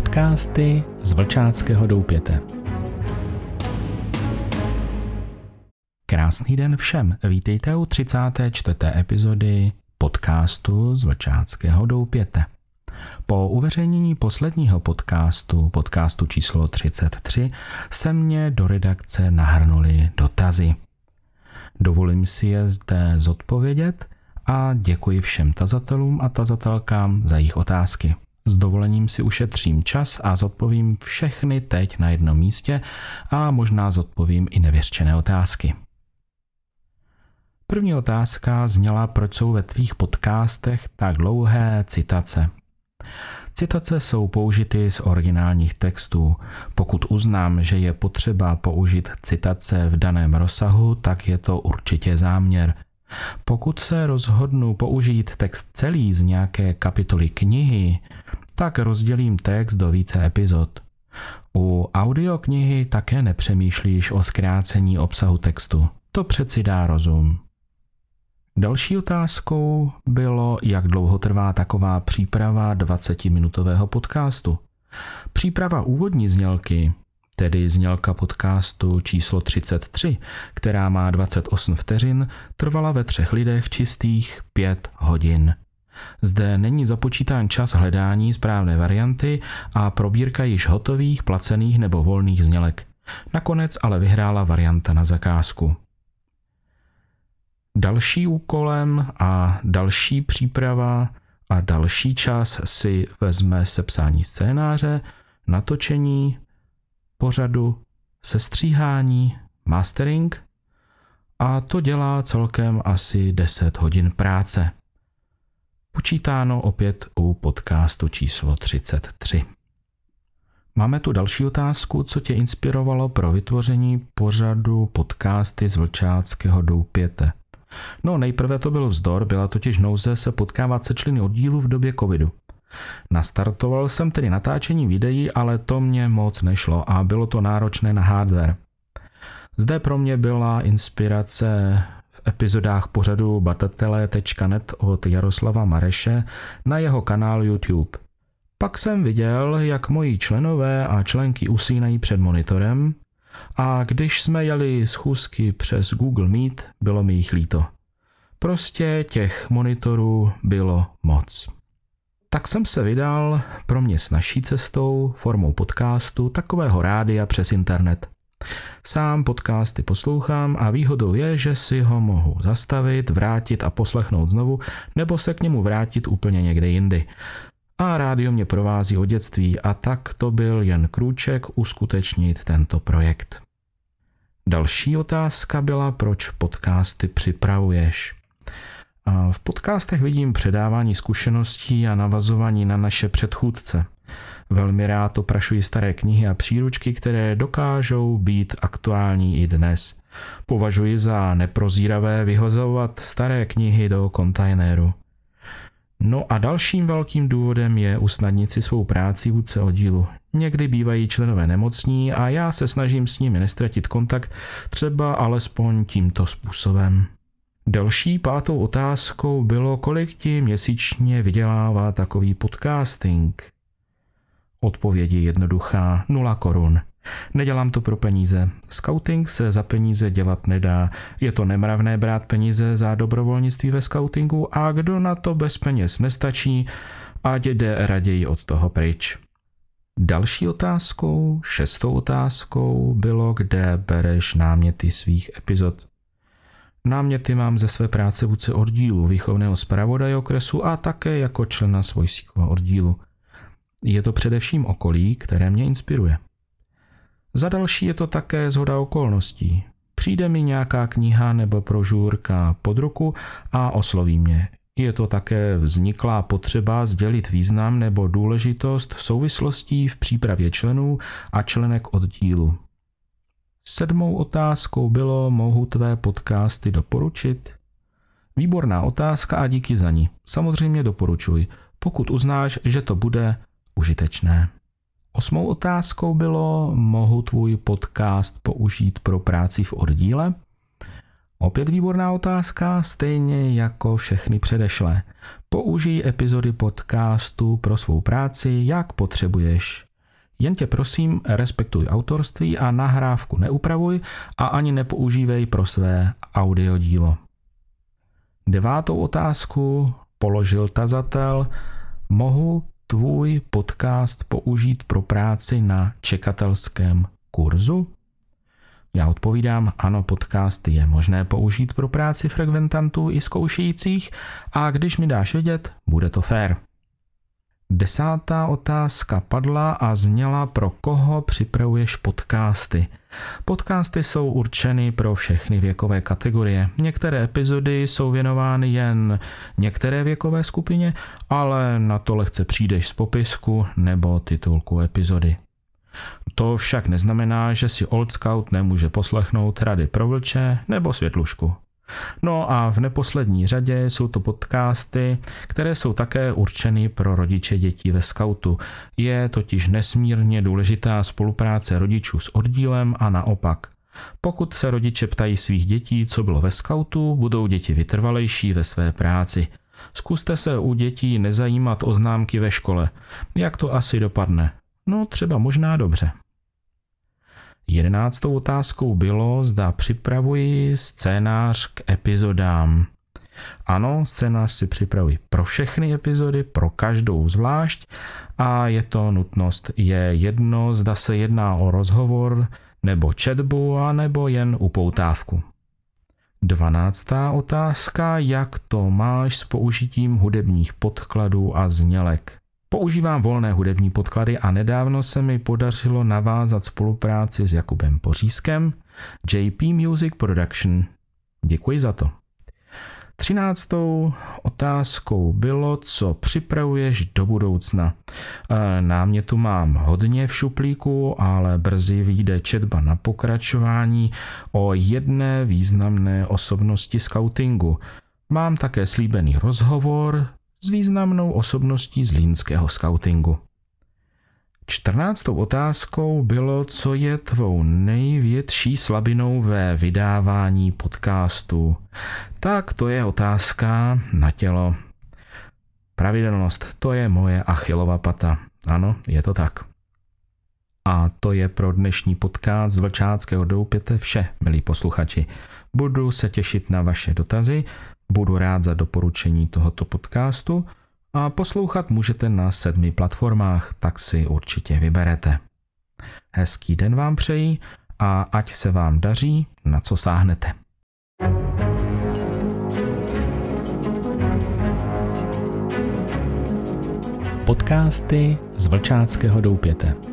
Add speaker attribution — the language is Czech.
Speaker 1: Podcasty z Vlčáckého doupěte. Krásný den všem. Vítejte u 34. epizody podcastu z Vlčáckého doupěte. Po uveřejnění posledního podcastu, podcastu číslo 33, se mě do redakce nahrnuli dotazy. Dovolím si je zde zodpovědět a děkuji všem tazatelům a tazatelkám za jejich otázky. S dovolením si ušetřím čas a zodpovím všechny teď na jednom místě a možná zodpovím i nevěřčené otázky. První otázka zněla, proč jsou ve tvých podcastech tak dlouhé citace. Citace jsou použity z originálních textů. Pokud uznám, že je potřeba použít citace v daném rozsahu, tak je to určitě záměr. Pokud se rozhodnu použít text celý z nějaké kapitoly knihy, tak rozdělím text do více epizod. U audioknihy také nepřemýšlíš o zkrácení obsahu textu. To přeci dá rozum. Další otázkou bylo, jak dlouho trvá taková příprava 20-minutového podcastu. Příprava úvodní znělky, tedy znělka podcastu číslo 33, která má 28 vteřin, trvala ve třech lidech čistých 5 hodin. Zde není započítán čas hledání správné varianty a probírka již hotových, placených nebo volných znělek. Nakonec ale vyhrála varianta na zakázku. Další úkolem a další příprava a další čas si vezme sepsání scénáře, natočení, pořadu, sestříhání, mastering a to dělá celkem asi 10 hodin práce. Počítáno opět u podcastu číslo 33. Máme tu další otázku, co tě inspirovalo pro vytvoření pořadu podcasty z Vlčáckého doupěte. No nejprve to byl vzdor, byla totiž nouze se potkávat se členy oddílu v době covidu. Nastartoval jsem tedy natáčení videí, ale to mě moc nešlo a bylo to náročné na hardware. Zde pro mě byla inspirace v epizodách pořadu batatele.net od Jaroslava Mareše na jeho kanál YouTube. Pak jsem viděl, jak moji členové a členky usínají před monitorem a když jsme jeli schůzky přes Google Meet, bylo mi jich líto. Prostě těch monitorů bylo moc. Tak jsem se vydal pro mě s naší cestou, formou podcastu, takového rádia přes internet. Sám podcasty poslouchám a výhodou je, že si ho mohu zastavit, vrátit a poslechnout znovu, nebo se k němu vrátit úplně někde jindy. A rádio mě provází od dětství a tak to byl jen krůček uskutečnit tento projekt. Další otázka byla, proč podcasty připravuješ. V podcastech vidím předávání zkušeností a navazování na naše předchůdce. Velmi rád oprašuji staré knihy a příručky, které dokážou být aktuální i dnes. Považuji za neprozíravé vyhozovat staré knihy do kontajneru. No a dalším velkým důvodem je usnadnit si svou práci vůdce oddílu. Někdy bývají členové nemocní a já se snažím s nimi nestratit kontakt, třeba alespoň tímto způsobem. Další pátou otázkou bylo, kolik ti měsíčně vydělává takový podcasting. Odpověď je jednoduchá, nula korun. Nedělám to pro peníze. Scouting se za peníze dělat nedá. Je to nemravné brát peníze za dobrovolnictví ve scoutingu a kdo na to bez peněz nestačí, ať jde raději od toho pryč. Další otázkou, šestou otázkou bylo, kde bereš náměty svých epizod. Náměty mám ze své práce vůdce oddílu, výchovného zpravodaje okresu a také jako člena svojského oddílu. Je to především okolí, které mě inspiruje. Za další je to také zhoda okolností. Přijde mi nějaká kniha nebo prožůrka pod ruku a osloví mě. Je to také vzniklá potřeba sdělit význam nebo důležitost souvislostí v přípravě členů a členek oddílu. Sedmou otázkou bylo, mohu tvé podcasty doporučit? Výborná otázka a díky za ní. Samozřejmě doporučuj, pokud uznáš, že to bude užitečné. Osmou otázkou bylo, mohu tvůj podcast použít pro práci v oddíle? Opět výborná otázka, stejně jako všechny předešlé. Použij epizody podcastu pro svou práci, jak potřebuješ. Jen tě prosím, respektuj autorství a nahrávku neupravuj a ani nepoužívej pro své audiodílo. Devátou otázku položil tazatel. Mohu tvůj podcast použít pro práci na čekatelském kurzu? Já odpovídám, ano, podcast je možné použít pro práci frekventantů i zkoušejících a když mi dáš vědět, bude to fér. Desátá otázka padla a zněla, pro koho připravuješ podcasty. Podcasty jsou určeny pro všechny věkové kategorie. Některé epizody jsou věnovány jen některé věkové skupině, ale na to lehce přijdeš z popisku nebo titulku epizody. To však neznamená, že si Old Scout nemůže poslechnout Rady pro vlče nebo Světlušku. No a v neposlední řadě jsou to podcasty, které jsou také určeny pro rodiče dětí ve skautu. Je totiž nesmírně důležitá spolupráce rodičů s oddílem a naopak. Pokud se rodiče ptají svých dětí, co bylo ve skautu, budou děti vytrvalejší ve své práci. Zkuste se u dětí nezajímat o známky ve škole. Jak to asi dopadne? No třeba možná dobře. Jedenáctou otázkou bylo, zda připravuji scénář k epizodám. Ano, scénář si připravuji pro všechny epizody, pro každou zvlášť a je to nutnost. Je jedno, zda se jedná o rozhovor, nebo četbu, a nebo jen upoutávku. Dvanáctá otázka, jak to máš s použitím hudebních podkladů a znělek. Používám volné hudební podklady a nedávno se mi podařilo navázat spolupráci s Jakubem Pořískem, JP Music Production. Děkuji za to. Třináctou otázkou bylo, co připravuješ do budoucna. E, námětu mám hodně v šuplíku, ale brzy vyjde četba na pokračování o jedné významné osobnosti scoutingu. Mám také slíbený rozhovor s významnou osobností z línského skautingu. Čtrnáctou otázkou bylo, co je tvou největší slabinou ve vydávání podcastu. Tak to je otázka na tělo. Pravidelnost, to je moje achilová pata. Ano, je to tak. A to je pro dnešní podcast z Vlčáckého doupěte vše, milí posluchači. Budu se těšit na vaše dotazy Budu rád za doporučení tohoto podcastu a poslouchat můžete na sedmi platformách, tak si určitě vyberete. Hezký den vám přeji a ať se vám daří, na co sáhnete. Podcasty z Vlčáckého doupěte.